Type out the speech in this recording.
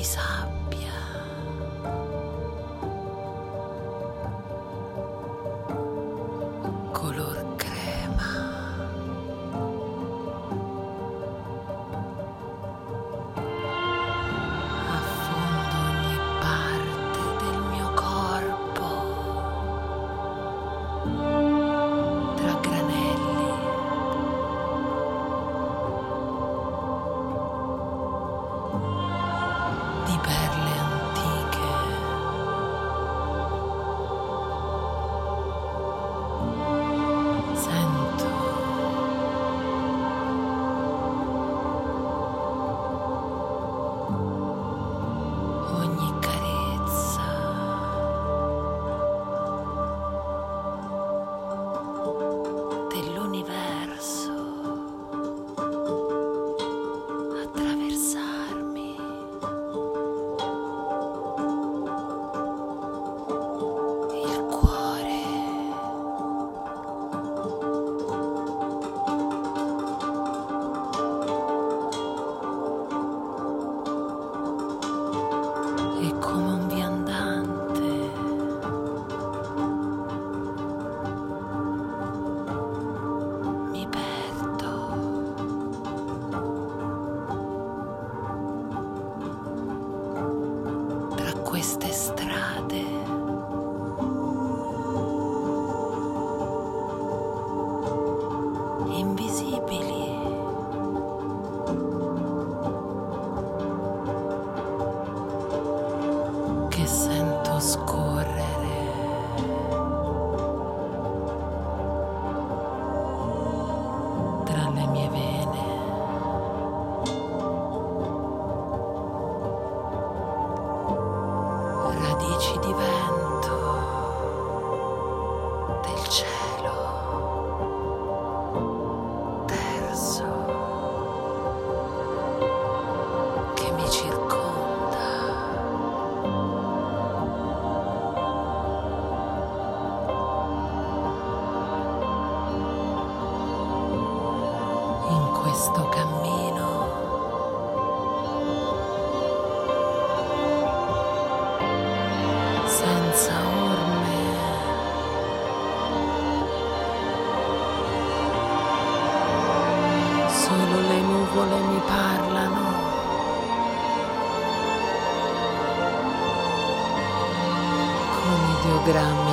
にさ queste strade. questo cammino. Senza orme. Solo le nuvole mi parlano. Con ideogrammi.